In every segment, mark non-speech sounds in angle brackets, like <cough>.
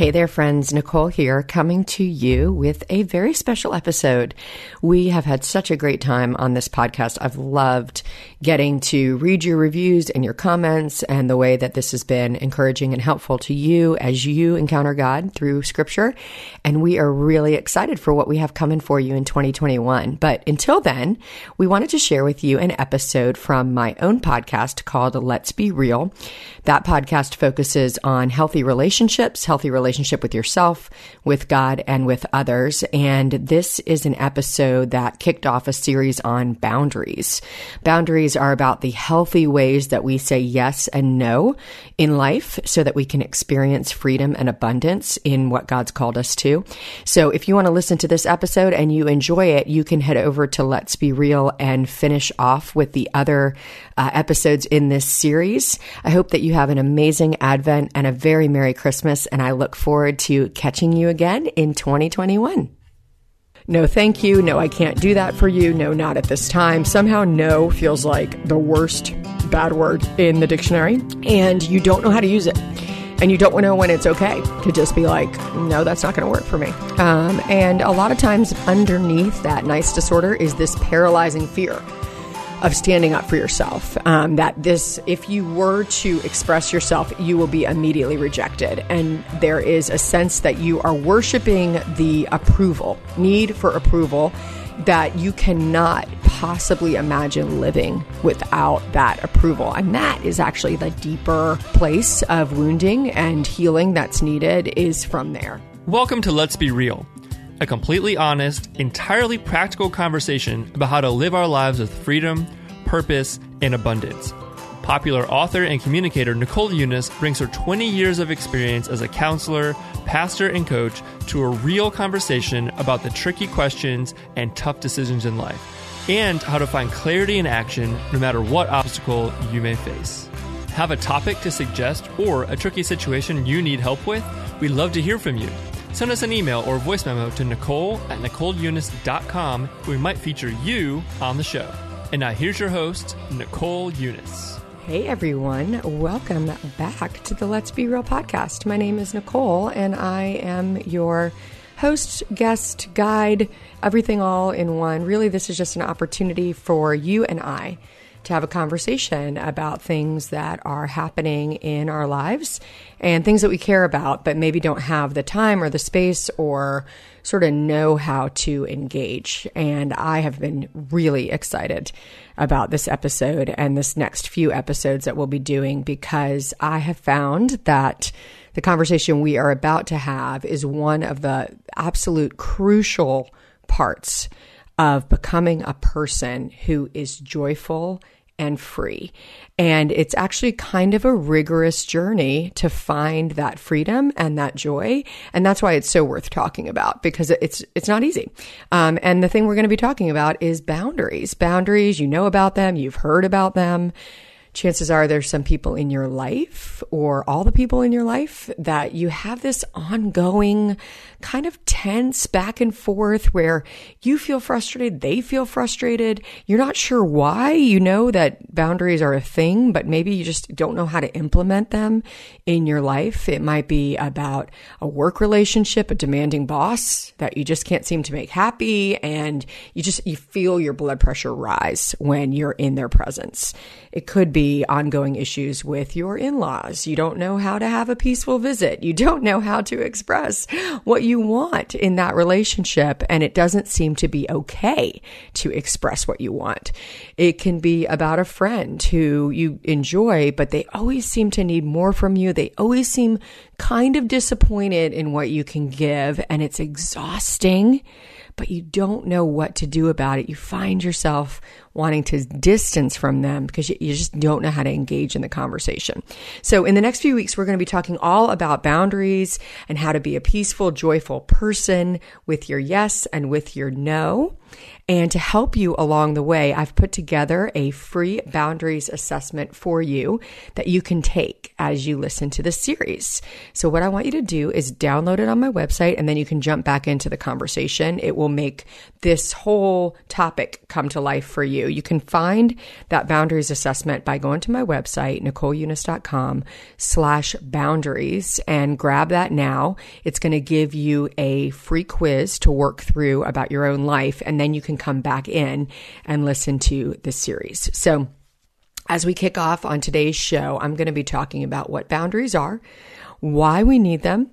Hey there, friends. Nicole here, coming to you with a very special episode. We have had such a great time on this podcast. I've loved getting to read your reviews and your comments and the way that this has been encouraging and helpful to you as you encounter God through scripture. And we are really excited for what we have coming for you in 2021. But until then, we wanted to share with you an episode from my own podcast called Let's Be Real. That podcast focuses on healthy relationships, healthy relationships relationship with yourself, with God, and with others. And this is an episode that kicked off a series on boundaries. Boundaries are about the healthy ways that we say yes and no in life so that we can experience freedom and abundance in what God's called us to. So if you want to listen to this episode and you enjoy it, you can head over to Let's Be Real and finish off with the other uh, episodes in this series. I hope that you have an amazing Advent and a very Merry Christmas, and I look forward to catching you again in 2021. No, thank you. No, I can't do that for you. No, not at this time. Somehow, no feels like the worst bad word in the dictionary, and you don't know how to use it. And you don't know when it's okay to just be like, no, that's not going to work for me. Um, and a lot of times, underneath that nice disorder is this paralyzing fear of standing up for yourself. Um, that this, if you were to express yourself, you will be immediately rejected. And there is a sense that you are worshiping the approval, need for approval, that you cannot possibly imagine living without that approval. And that is actually the deeper place of wounding and healing that's needed is from there. Welcome to Let's Be Real a completely honest, entirely practical conversation about how to live our lives with freedom, purpose, and abundance. Popular author and communicator Nicole Unice brings her 20 years of experience as a counselor, pastor, and coach to a real conversation about the tricky questions and tough decisions in life, and how to find clarity in action no matter what obstacle you may face. Have a topic to suggest or a tricky situation you need help with? We'd love to hear from you. Send us an email or voice memo to Nicole at NicoleUnice.com. We might feature you on the show. And now here's your host, Nicole Unice. Hey everyone, welcome back to the Let's Be Real podcast. My name is Nicole and I am your host, guest, guide, everything all in one. Really, this is just an opportunity for you and I to have a conversation about things that are happening in our lives and things that we care about, but maybe don't have the time or the space or sort of know how to engage. And I have been really excited about this episode and this next few episodes that we'll be doing because I have found that the conversation we are about to have is one of the absolute crucial parts of becoming a person who is joyful and free. And it's actually kind of a rigorous journey to find that freedom and that joy. And that's why it's so worth talking about because it's, it's not easy. Um, and the thing we're going to be talking about is boundaries. Boundaries, you know about them, you've heard about them chances are there's some people in your life or all the people in your life that you have this ongoing kind of tense back and forth where you feel frustrated, they feel frustrated. You're not sure why. You know that boundaries are a thing, but maybe you just don't know how to implement them in your life. It might be about a work relationship, a demanding boss that you just can't seem to make happy and you just you feel your blood pressure rise when you're in their presence. It could be ongoing issues with your in-laws. You don't know how to have a peaceful visit. You don't know how to express what you want in that relationship. And it doesn't seem to be okay to express what you want. It can be about a friend who you enjoy, but they always seem to need more from you. They always seem kind of disappointed in what you can give and it's exhausting but you don't know what to do about it. You find yourself wanting to distance from them because you, you, just don't know how to engage in the conversation. So in the next few weeks, we're going to be talking all about boundaries and how to be a peaceful, joyful person with your yes and with your no. And to help you along the way, I've put together a free boundaries assessment for you that you can take as you listen to the series. So, what I want you to do is download it on my website and then you can jump back into the conversation. It will make this whole topic come to life for you. You can find that boundaries assessment by going to my website, NicoleUnice.com slash boundaries and grab that now. It's going to give you a free quiz to work through about your own life. And then you can come back in and listen to the series. So, as we kick off on today's show, I'm going to be talking about what boundaries are, why we need them,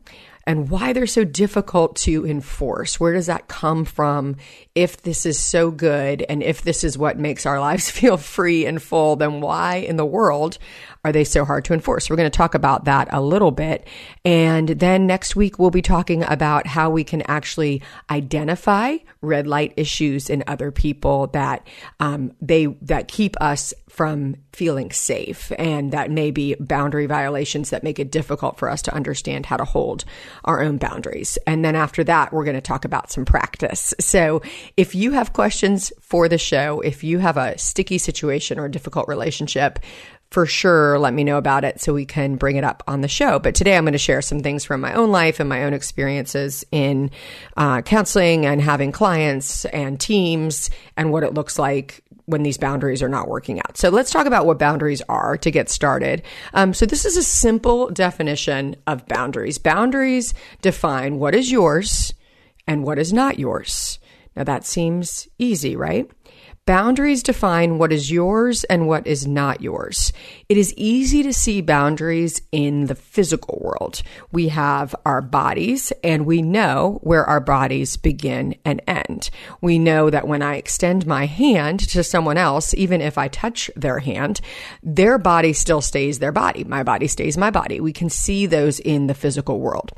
and why they're so difficult to enforce. Where does that come from? If this is so good and if this is what makes our lives <laughs> feel free and full, then why in the world are they so hard to enforce? We're going to talk about that a little bit. And then next week, we'll be talking about how we can actually identify red light issues in other people that um, they that keep us from feeling safe and that may be boundary violations that make it difficult for us to understand how to hold our own boundaries. And then after that, we're going to talk about some practice. So if you have questions for the show, if you have a sticky situation or a difficult relationship, for sure let me know about it so we can bring it up on the show. But today I'm going to share some things from my own life and my own experiences in uh, counseling and having clients and teams and what it looks like when these boundaries are not working out. So let's talk about what boundaries are to get started. Um, so this is a simple definition of boundaries. Boundaries define what is yours and what is not yours. Now that seems easy, right? Boundaries define what is yours and what is not yours. It is easy to see boundaries in the physical world. We have our bodies and we know where our bodies begin and end. We know that when I extend my hand to someone else, even if I touch their hand, their body still stays their body. My body stays my body. We can see those in the physical world.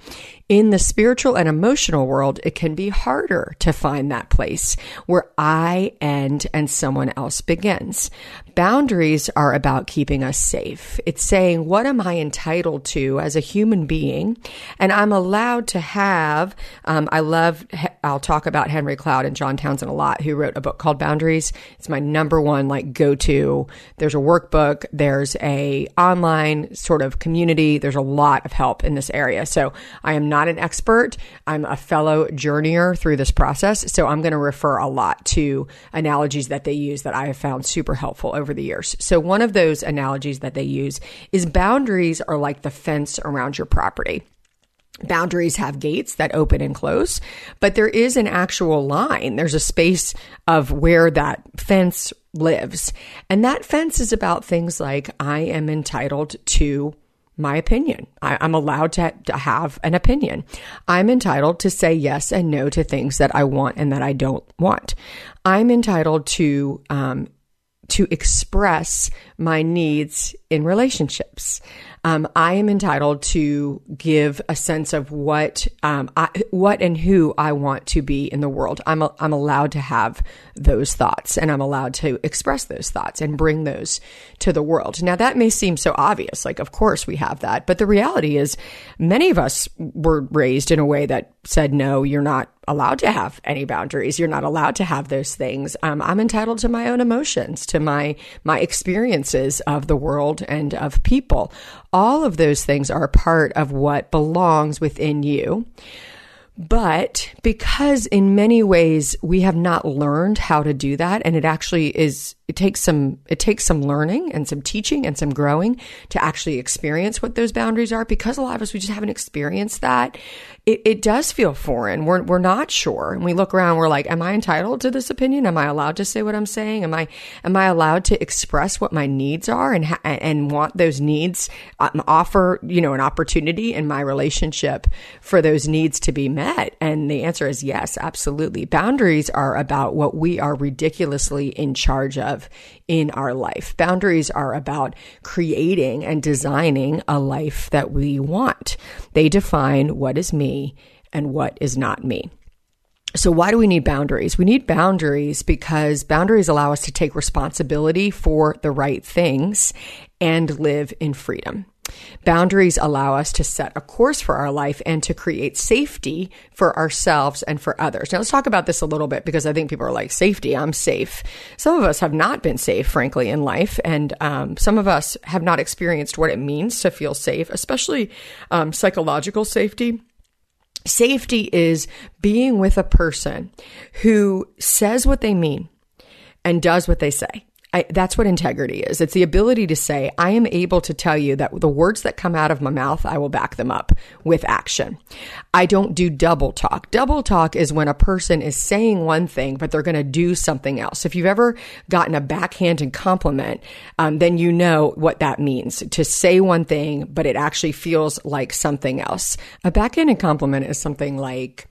In the spiritual and emotional world, it can be harder to find that place where I end and someone else begins. Boundaries are about keeping us safe. It's saying, what am I entitled to as a human being? And I'm allowed to have, um, I love, I'll talk about Henry Cloud and John Townsend a lot, who wrote a book called Boundaries. It's my number one, like, go to. There's a workbook. There's a online sort of community. There's a lot of help in this area. So I am not an expert. I'm a fellow journeyer through this process. So I'm going to refer a lot to analogies that they use that I have found super helpful over the years. So one of those analogies that they use is boundaries are like the fence around your property. Boundaries have gates that open and close, but there is an actual line. There's a space of where that fence lives. And that fence is about things like I am entitled to my opinion. I, am allowed to, to have an opinion. I'm entitled to say yes and no to things that I want and that I don't want. I'm entitled to um, to express my needs in relationships. Um, I am entitled to give a sense of what, um, I, what and who I want to be in the world. I'm, a, I'm allowed to have those thoughts and I'm allowed to express those thoughts and bring those to the world. Now that may seem so obvious. Like, of course we have that. But the reality is many of us were raised in a way that said, no, you're not allowed to have any boundaries. You're not allowed to have those things. Um, I'm entitled to my own emotions, to my my experiences of the world and of people. All of those things are part of what belongs within you. But because in many ways we have not learned how to do that, and it actually is it takes some it takes some learning and some teaching and some growing to actually experience what those boundaries are because a lot of us we just haven't experienced that it, it does feel foreign. We're, we're not sure. And we look around we're like am i entitled to this opinion? Am i allowed to say what i'm saying? Am i am i allowed to express what my needs are and ha- and want those needs um, offer you know an opportunity in my relationship for those needs to be met and the answer is yes absolutely boundaries are about what we are ridiculously in charge of in our life. Boundaries are about creating and designing a life that we want. They define what is me and what is not me. So, why do we need boundaries? We need boundaries because boundaries allow us to take responsibility for the right things and live in freedom. Boundaries allow us to set a course for our life and to create safety for ourselves and for others. Now, let's talk about this a little bit because I think people are like, safety, I'm safe. Some of us have not been safe, frankly, in life. And um, some of us have not experienced what it means to feel safe, especially um, psychological safety. Safety is being with a person who says what they mean and does what they say. I, that's what integrity is. It's the ability to say, I am able to tell you that the words that come out of my mouth, I will back them up with action. I don't do double talk. Double talk is when a person is saying one thing, but they're going to do something else. If you've ever gotten a backhanded compliment, um, then you know what that means to say one thing, but it actually feels like something else. A backhanded compliment is something like,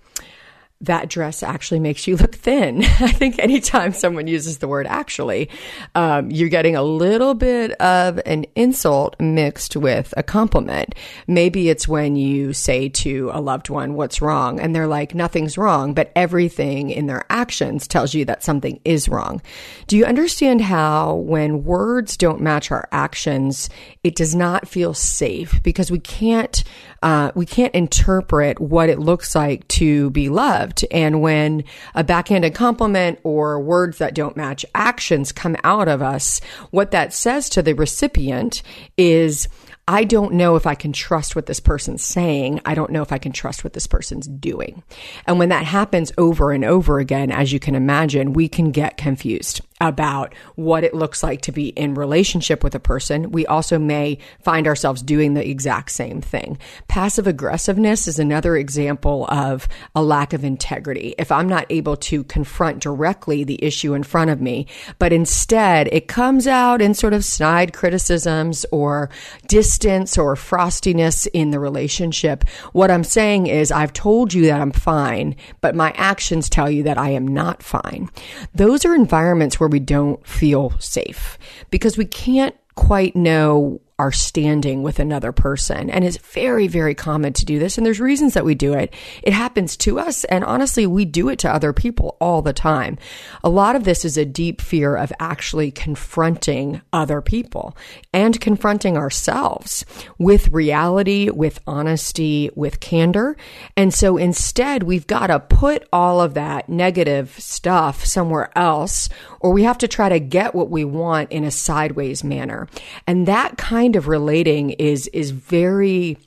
that dress actually makes you look thin. <laughs> I think anytime someone uses the word actually, um, you're getting a little bit of an insult mixed with a compliment. Maybe it's when you say to a loved one, what's wrong? And they're like, nothing's wrong, but everything in their actions tells you that something is wrong. Do you understand how when words don't match our actions, it does not feel safe because we can't, uh, we can't interpret what it looks like to be loved loved. And when a backhanded compliment or words that don't match actions come out of us, what that says to the recipient is, I don't know if I can trust what this person's saying. I don't know if I can trust what this person's doing. And when that happens over and over again, as you can imagine, we can get confused about what it looks like to be in relationship with a person. We also may find ourselves doing the exact same thing. Passive aggressiveness is another example of a lack of integrity. If I'm not able to confront directly the issue in front of me, but instead it comes out in sort of snide criticisms or distance or frostiness in the relationship, what I'm saying is I've told you that I'm fine, but my actions tell you that I am not fine. Those are environments where where we don't feel safe because we can't quite know our standing with another person. And it's very, very common to do this. And there's reasons that we do it. It happens to us. And honestly, we do it to other people all the time. A lot of this is a deep fear of actually confronting other people and confronting ourselves with reality, with honesty, with candor. And so instead, we've got to put all of that negative stuff somewhere else, or we have to try to get what we want in a sideways manner. And that kind of relating is is very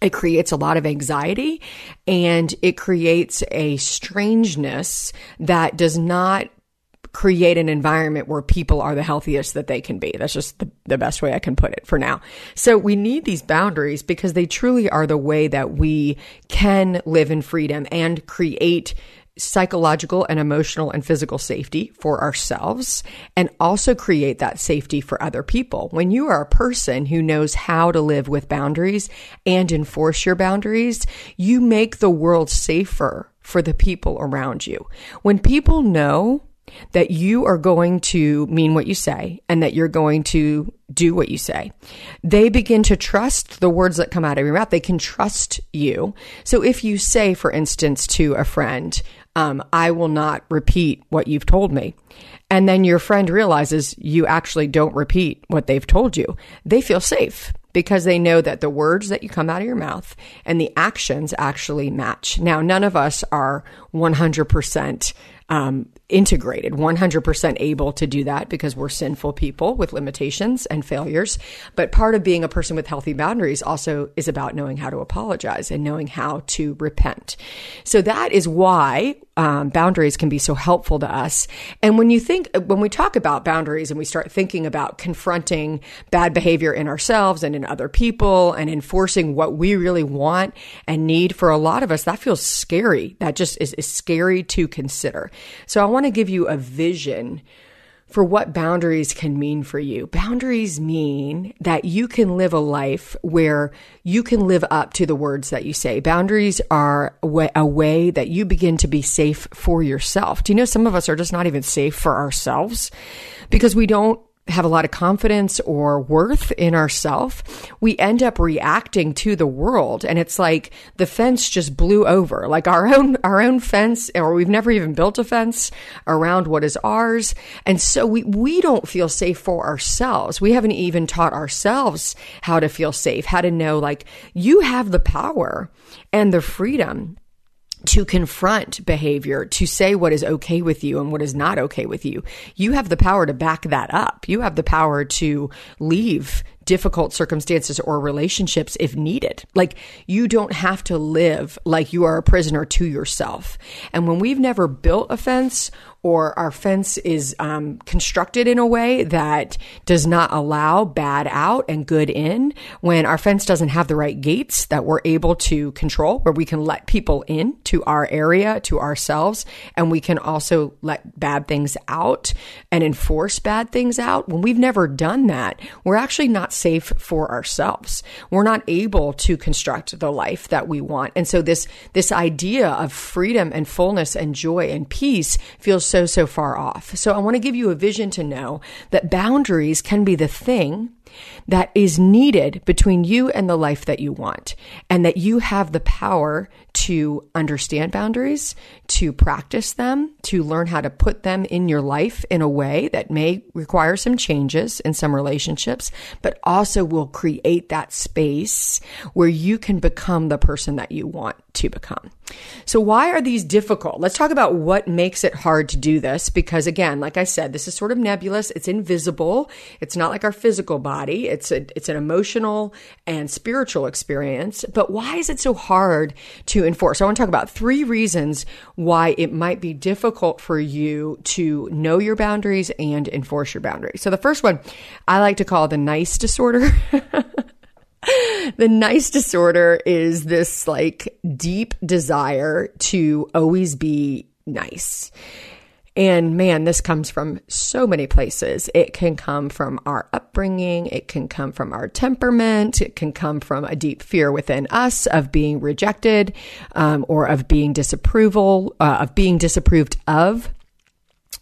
it creates a lot of anxiety and it creates a strangeness that does not create an environment where people are the healthiest that they can be. That's just the, the best way I can put it for now. So we need these boundaries because they truly are the way that we can live in freedom and create psychological and emotional and physical safety for ourselves and also create that safety for other people. When you are a person who knows how to live with boundaries and enforce your boundaries, you make the world safer for the people around you. When people know that you are going to mean what you say and that you're going to do what you say. They begin to trust the words that come out of your mouth. They can trust you. So if you say, for instance, to a friend, um, I will not repeat what you've told me. And then your friend realizes you actually don't repeat what they've told you. They feel safe because they know that the words that you come out of your mouth and the actions actually match. Now, none of us are 100% um, integrated, 100% able to do that because we're sinful people with limitations and failures. But part of being a person with healthy boundaries also is about knowing how to apologize and knowing how to repent. So that is why um, boundaries can be so helpful to us. And when you think, when we talk about boundaries and we start thinking about confronting bad behavior in ourselves and in other people and enforcing what we really want and need for a lot of us, that feels scary. That just is, is scary to consider. So I want to give you a vision for what boundaries can mean for you. Boundaries mean that you can live a life where you can live up to the words that you say. Boundaries are a way, a way, that you begin to be safe for yourself. Do you know some of us are just not even safe for ourselves because we don't have a lot of confidence or worth in ourself, we end up reacting to the world. And it's like the fence just blew over, like our own, our own fence, or we've never even built a fence around what is ours. And so we, we don't feel safe for ourselves. We haven't even taught ourselves how to feel safe, how to know like you have the power and the freedom to confront behavior, to say what is okay with you and what is not okay with you. You have the power to back that up. You have the power to leave difficult circumstances or relationships if needed. Like you don't have to live like you are a prisoner to yourself. And when we've never built a fence or our fence is um, constructed in a way that does not allow bad out and good in, when our fence doesn't have the right gates that we're able to control, where we can let people in to our area, to ourselves, and we can also let bad things out and enforce bad things out. When we've never done that, we're actually safe for ourselves. We're not able to construct the life that we want. And so this, this idea of freedom and fullness and joy and peace feels so, so far off. So I want to give you a vision to know that boundaries can be the thing that is needed between you and the life that you want, and that you have the power to understand boundaries, to practice them, to learn how to put them in your life in a way that may require some changes in some relationships, but also will create that space where you can become the person that you want to become. So why are these difficult? Let's talk about what makes it hard to do this because again, like I said, this is sort of nebulous. It's invisible. It's not like our physical body. It's a, it's an emotional and spiritual experience. But why is it so hard to enforce? I want to talk about three reasons why it might be difficult for you to know your boundaries and enforce your boundaries. So the first one I like to call the nice disorder. <laughs> <laughs> the nice disorder is this like deep desire to always be nice. And man, this comes from so many places. It can come from our upbringing. It can come from our temperament. It can come from a deep fear within us of being rejected, um, or of being disapproval, uh, of being disapproved of.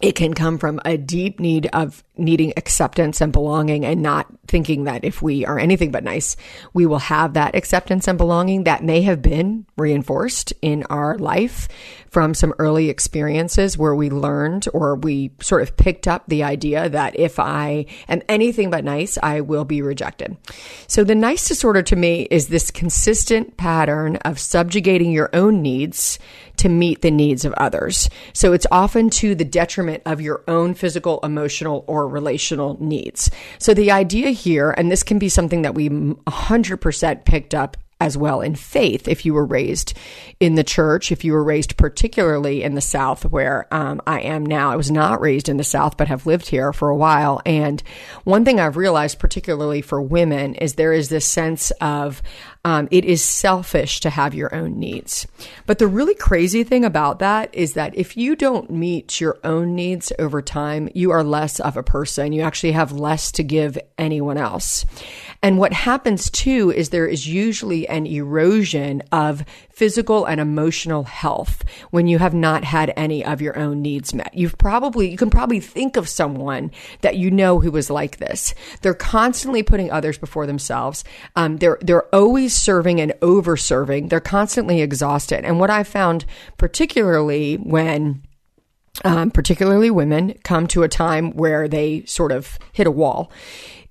It can come from a deep need of needing acceptance and belonging and not thinking that if we are anything but nice, we will have that acceptance and belonging that may have been reinforced in our life from some early experiences where we learned or we sort of picked up the idea that if I am anything but nice, I will be rejected. So the nice disorder to me is this consistent pattern of subjugating your own needs to meet the needs of others. So it's often to the detriment of your own physical, emotional, or relational needs. So the idea here, and this can be something that we 100% picked up as well in faith if you were raised in the church, if you were raised particularly in the South where um, I am now. I was not raised in the South, but have lived here for a while. And one thing I've realized, particularly for women, is there is this sense of um, it is selfish to have your own needs. But the really crazy thing about that is that if you don't meet your own needs over time, you are less of a person. You actually have less to give anyone else. And what happens too is there is usually an erosion of physical and emotional health when you have not had any of your own needs met. You've probably, you can probably think of someone that you know who was like this. They're constantly putting others before themselves. Um, they're, they're always serving and over serving. They're constantly exhausted. And what I found particularly when um, particularly women, come to a time where they sort of hit a wall,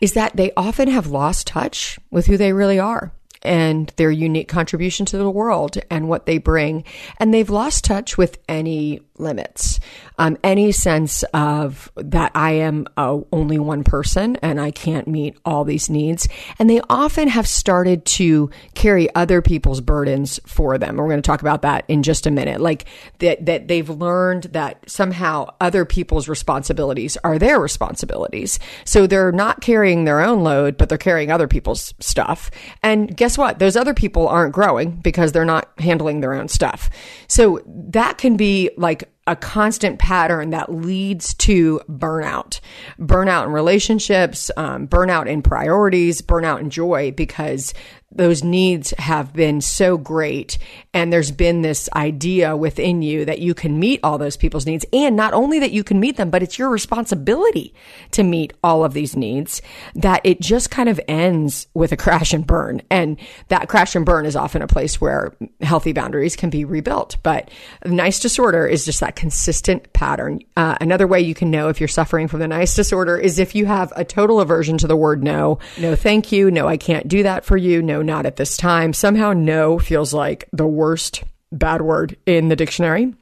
is that they often have lost touch with who they really are and their unique contribution to the world and what they bring. And they've lost touch with any limits, um, any sense of that I am uh, only one person and I can't meet all these needs. And they often have started to carry other people's burdens for them. We're going to talk about that in just a minute. Like that, that they've learned that somehow other people's responsibilities are their responsibilities. So they're not carrying their own load, but they're carrying other people's stuff. And guess what? Those other people aren't growing because they're not handling their own stuff. So that can be like a constant pattern that leads to burnout, burnout in relationships, um, burnout in priorities, burnout in joy, because those needs have been so great. And there's been this idea within you that you can meet all those people's needs. And not only that you can meet them, but it's your responsibility to meet all of these needs that it just kind of ends with a crash and burn. And that crash and burn is often a place where healthy boundaries can be rebuilt. But nice disorder is just that consistent pattern. Uh, another way you can know if you're suffering from the nice disorder is if you have a total aversion to the word no. No, thank you. No, I can't do that for you. No, not at this time. Somehow, no feels like the worst bad word in the dictionary.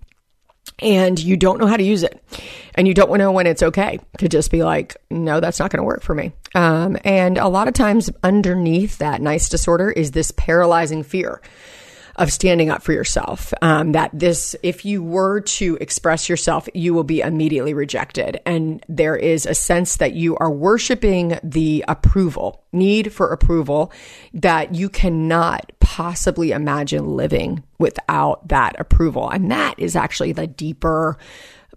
And you don't know how to use it. And you don't know when it's okay to just be like, no, that's not going to work for me. Um, and a lot of times, underneath that nice disorder is this paralyzing fear of standing up for yourself. Um, that this, if you were to express yourself, you will be immediately rejected. And there is a sense that you are worshiping the approval, need for approval that you cannot possibly imagine living without that approval. And that is actually the deeper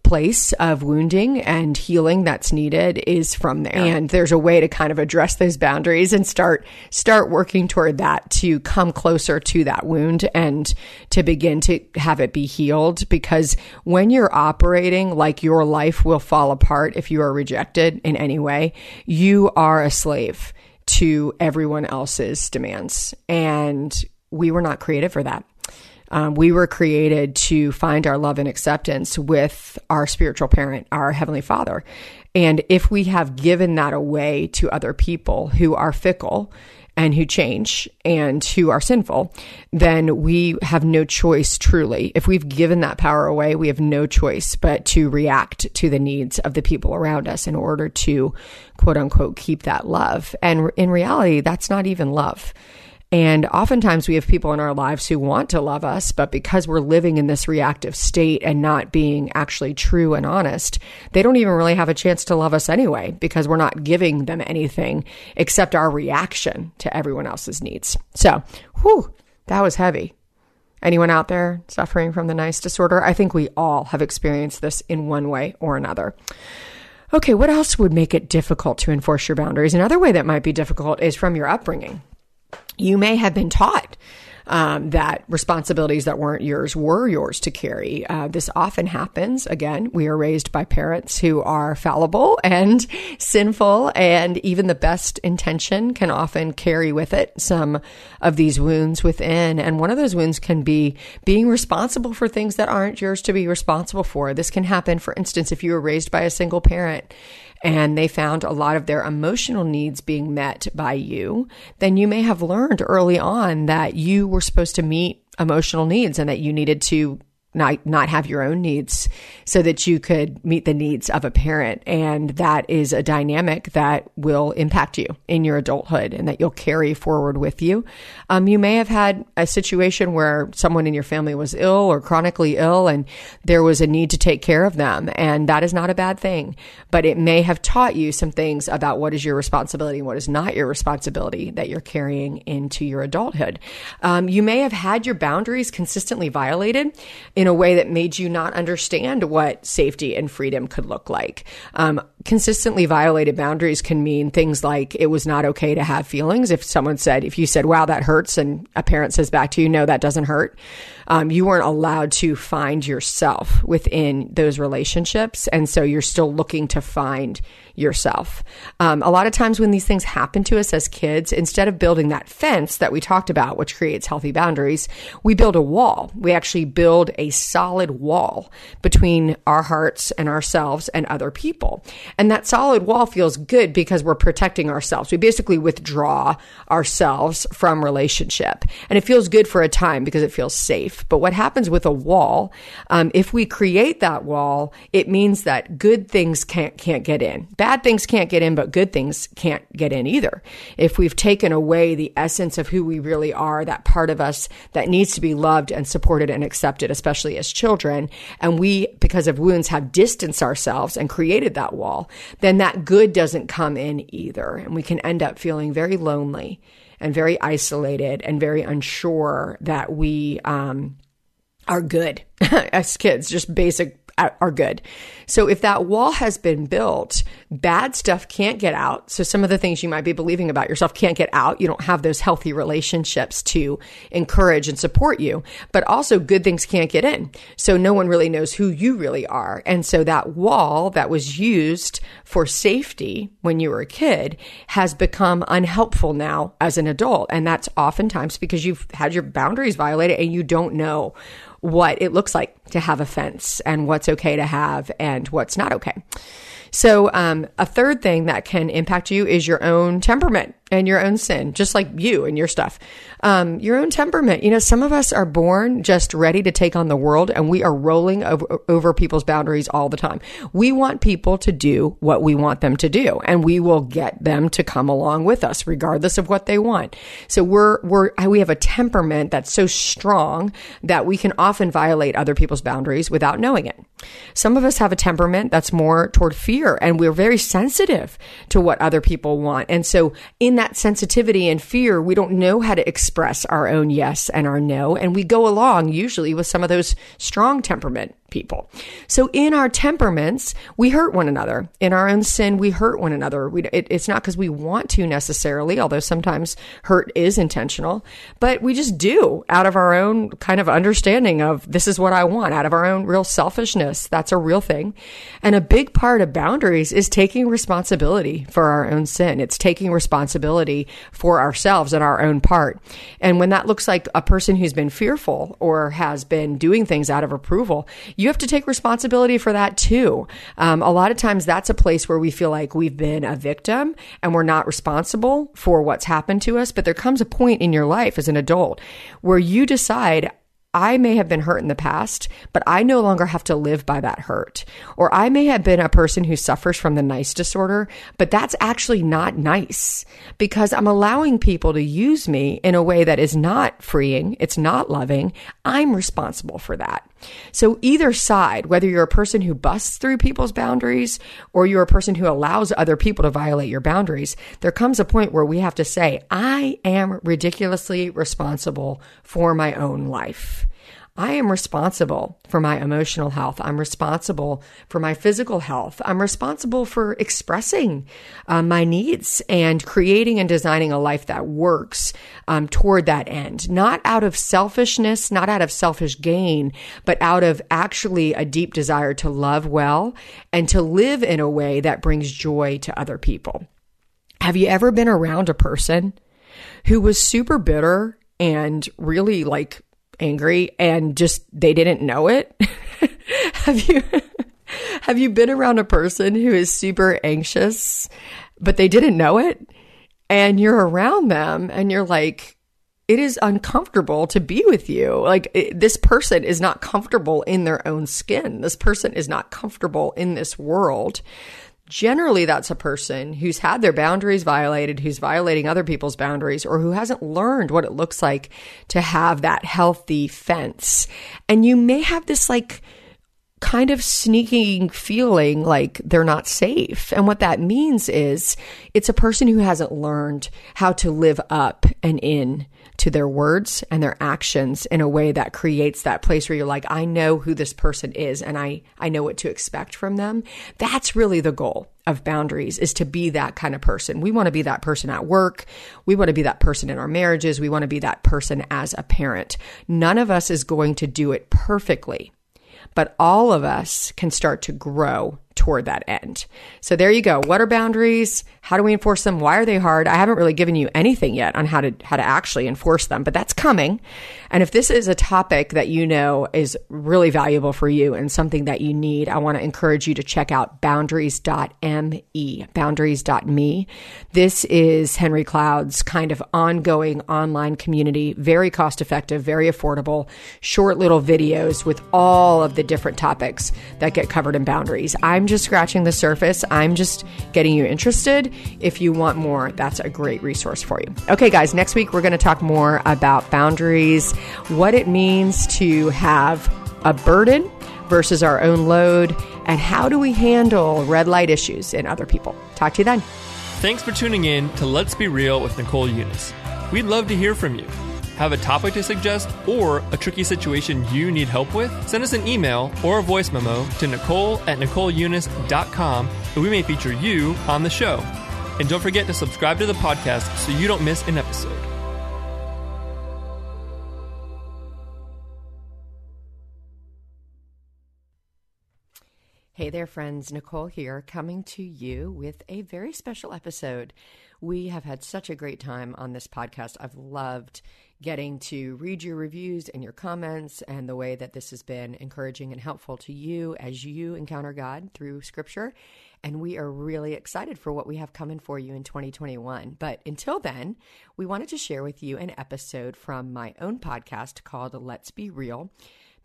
place of wounding and healing that's needed is from there. And there's a way to kind of address those boundaries and start start working toward that to come closer to that wound and to begin to have it be healed because when you're operating like your life will fall apart if you are rejected in any way, you are a slave to everyone else's demands and we were not created for that. Um, we were created to find our love and acceptance with our spiritual parent, our Heavenly Father. And if we have given that away to other people who are fickle and who change and who are sinful, then we have no choice truly. If we've given that power away, we have no choice but to react to the needs of the people around us in order to quote unquote keep that love. And in reality, that's not even love. And oftentimes we have people in our lives who want to love us, but because we're living in this reactive state and not being actually true and honest, they don't even really have a chance to love us anyway because we're not giving them anything except our reaction to everyone else's needs. So, whew, that was heavy. Anyone out there suffering from the nice disorder? I think we all have experienced this in one way or another. Okay, what else would make it difficult to enforce your boundaries? Another way that might be difficult is from your upbringing you may have been taught um, that responsibilities that weren't yours were yours to carry. Uh, this often happens. Again, we are raised by parents who are fallible <laughs> and sinful, and even the best intention can often carry with it some of these wounds within. And one of those wounds can be being responsible for things that aren't yours to be responsible for. This can happen, for instance, if you were raised by a single parent and they found a lot of their emotional needs being met by you, then you may have learned early on that you were supposed to meet emotional needs and that you needed to not not have your own needs so that you could meet the needs of a parent. And that is a dynamic that will impact you in your adulthood and that you'll carry forward with you. Um, you may have had a situation where someone in your family was ill or chronically ill and there was a need to take care of them. And that is not a bad thing but it may have taught you some things about what is your responsibility and what is not your responsibility that you're carrying into your adulthood. Um, you may have had your boundaries consistently violated in a way that made you not understand what safety and freedom could look like. Um, consistently violated boundaries can mean things like it was not okay to have feelings. If someone said, if you said, wow, that hurts, and a parent says back to you, no, that doesn't hurt, um, you weren't allowed to find yourself within those relationships. And so you're still looking to find yourself. Um, a lot of times when these things happen to us as kids, instead of building that fence that we talked about, which creates healthy boundaries, we build a wall. We actually build a solid wall between our hearts and ourselves and other people. And that solid wall feels good because we're protecting ourselves. We basically withdraw ourselves from relationship. And it feels good for a time because it feels safe. But what happens with a wall, um, if we create that wall, it means that good things can't, can't get in. Bad bad things can't get in, but good things can't get in either. If we've taken away the essence of who we really are, that part of us that needs to be loved and supported and accepted, especially as children, and we, because of wounds, have distanced ourselves and created that wall, then that good doesn't come in either. And we can end up feeling very lonely and very isolated and very unsure that we, um, are good <laughs> as kids, just basic are good. So if that wall has been built, bad stuff can't get out. So some of the things you might be believing about yourself can't get out. You don't have those healthy relationships to encourage and support you, but also good things can't get in. So no one really knows who you really are. And so that wall that was used for safety when you were a kid has become unhelpful now as an adult. And that's oftentimes because you've had your boundaries violated and you don't know what it looks like to have a fence and what's okay to have and what's not okay. So, um, a third thing that can impact you is your own temperament and your own sin, just like you and your stuff. Um, your own temperament. You know, some of us are born just ready to take on the world and we are rolling over, over people's boundaries all the time. We want people to do what we want them to do and we will get them to come along with us regardless of what they want. So we're, we're, we have a temperament that's so strong that we can often violate other people's boundaries without knowing it. Some of us have a temperament that's more toward fear and we're very sensitive to what other people want. And so in that sensitivity and fear, we don't know how to express our own yes and our no. And we go along usually with some of those strong temperament people. So in our temperaments, we hurt one another. In our own sin, we hurt one another. We, it, it's not because we want to necessarily, although sometimes hurt is intentional, but we just do out of our own kind of understanding of this is what I want, out of our own real selfishness. That's a real thing. And a big part of boundaries is taking responsibility for our own sin. It's taking responsibility for ourselves and our own part. And when that looks like a person who's been fearful or has been doing things out of approval, you have to take responsibility for that too. Um, a lot of times that's a place where we feel like we've been a victim and we're not responsible for what's happened to us. But there comes a point in your life as an adult where you decide, I may have been hurt in the past, but I no longer have to live by that hurt. Or I may have been a person who suffers from the nice disorder, but that's actually not nice because I'm allowing people to use me in a way that is not freeing. It's not loving. I'm responsible for that. So either side, whether you're a person who busts through people's boundaries or you're a person who allows other people to violate your boundaries, there comes a point where we have to say, I am ridiculously responsible for my own life. I am responsible for my emotional health. I'm responsible for my physical health. I'm responsible for expressing uh, my needs and creating and designing a life that works um, toward that end, not out of selfishness, not out of selfish gain, but out of actually a deep desire to love well and to live in a way that brings joy to other people. Have you ever been around a person who was super bitter and really like angry and just they didn't know it? <laughs> have you <laughs> have you been around a person who is super anxious but they didn't know it? And you're around them and you're like it is uncomfortable to be with you. Like it, this person is not comfortable in their own skin. This person is not comfortable in this world generally that's a person who's had their boundaries violated, who's violating other people's boundaries, or who hasn't learned what it looks like to have that healthy fence. And you may have this like, kind of sneaking feeling like they're not safe. And what that means is it's a person who hasn't learned how to live up and in to their words and their actions in a way that creates that place where you're like, I know who this person is and I, I know what to expect from them. That's really the goal of boundaries is to be that kind of person. We want to be that person at work. We want to be that person in our marriages. We want to be that person as a parent. None of us is going to do it perfectly, but all of us can start to grow toward that end. So there you go. What are boundaries? How do we enforce them? Why are they hard? I haven't really given you anything yet on how to how to actually enforce them, but that's coming. And if this is a topic that you know is really valuable for you and something that you need, I want to encourage you to check out boundaries.me, boundaries.me. This is Henry Cloud's kind of ongoing online community, very cost effective, very affordable, short little videos with all of the different topics that get covered in boundaries. I'm just scratching the surface. I'm just getting you interested. If you want more, that's a great resource for you. Okay, guys, next week we're going to talk more about boundaries, what it means to have a burden versus our own load, and how do we handle red light issues in other people. Talk to you then. Thanks for tuning in to Let's Be Real with Nicole Unice. We'd love to hear from you Have a topic to suggest or a tricky situation you need help with? Send us an email or a voice memo to Nicole at NicoleUnice.com and we may feature you on the show. And don't forget to subscribe to the podcast so you don't miss an episode. Hey there, friends. Nicole here, coming to you with a very special episode. We have had such a great time on this podcast. I've loved getting to read your reviews and your comments and the way that this has been encouraging and helpful to you as you encounter God through scripture. And we are really excited for what we have coming for you in 2021. But until then, we wanted to share with you an episode from my own podcast called Let's Be Real.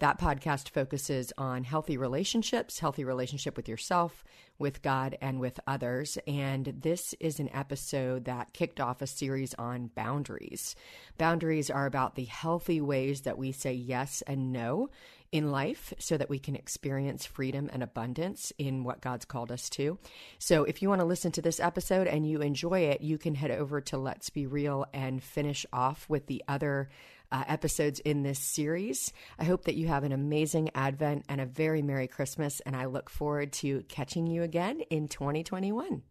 That podcast focuses on healthy relationships, healthy relationship with yourself, with God, and with others. And this is an episode that kicked off a series on boundaries. Boundaries are about the healthy ways that we say yes and no in life so that we can experience freedom and abundance in what God's called us to. So, if you want to listen to this episode and you enjoy it, you can head over to Let's Be Real and finish off with the other uh, episodes in this series. I hope that you have an amazing Advent and a very Merry Christmas, and I look forward to catching you again in 2021.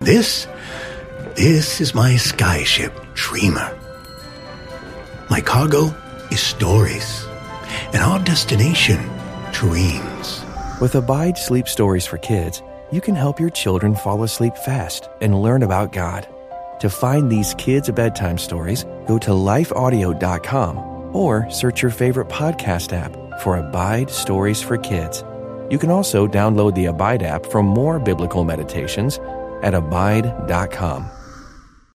This, this is my skyship, Dreamer. My cargo is stories, and our destination, dreams. With Abide Sleep Stories for Kids, you can help your children fall asleep fast and learn about God. To find these kids' bedtime stories, go to lifeaudio.com or search your favorite podcast app for Abide Stories for Kids. You can also download the Abide app for more biblical meditations at abide.com.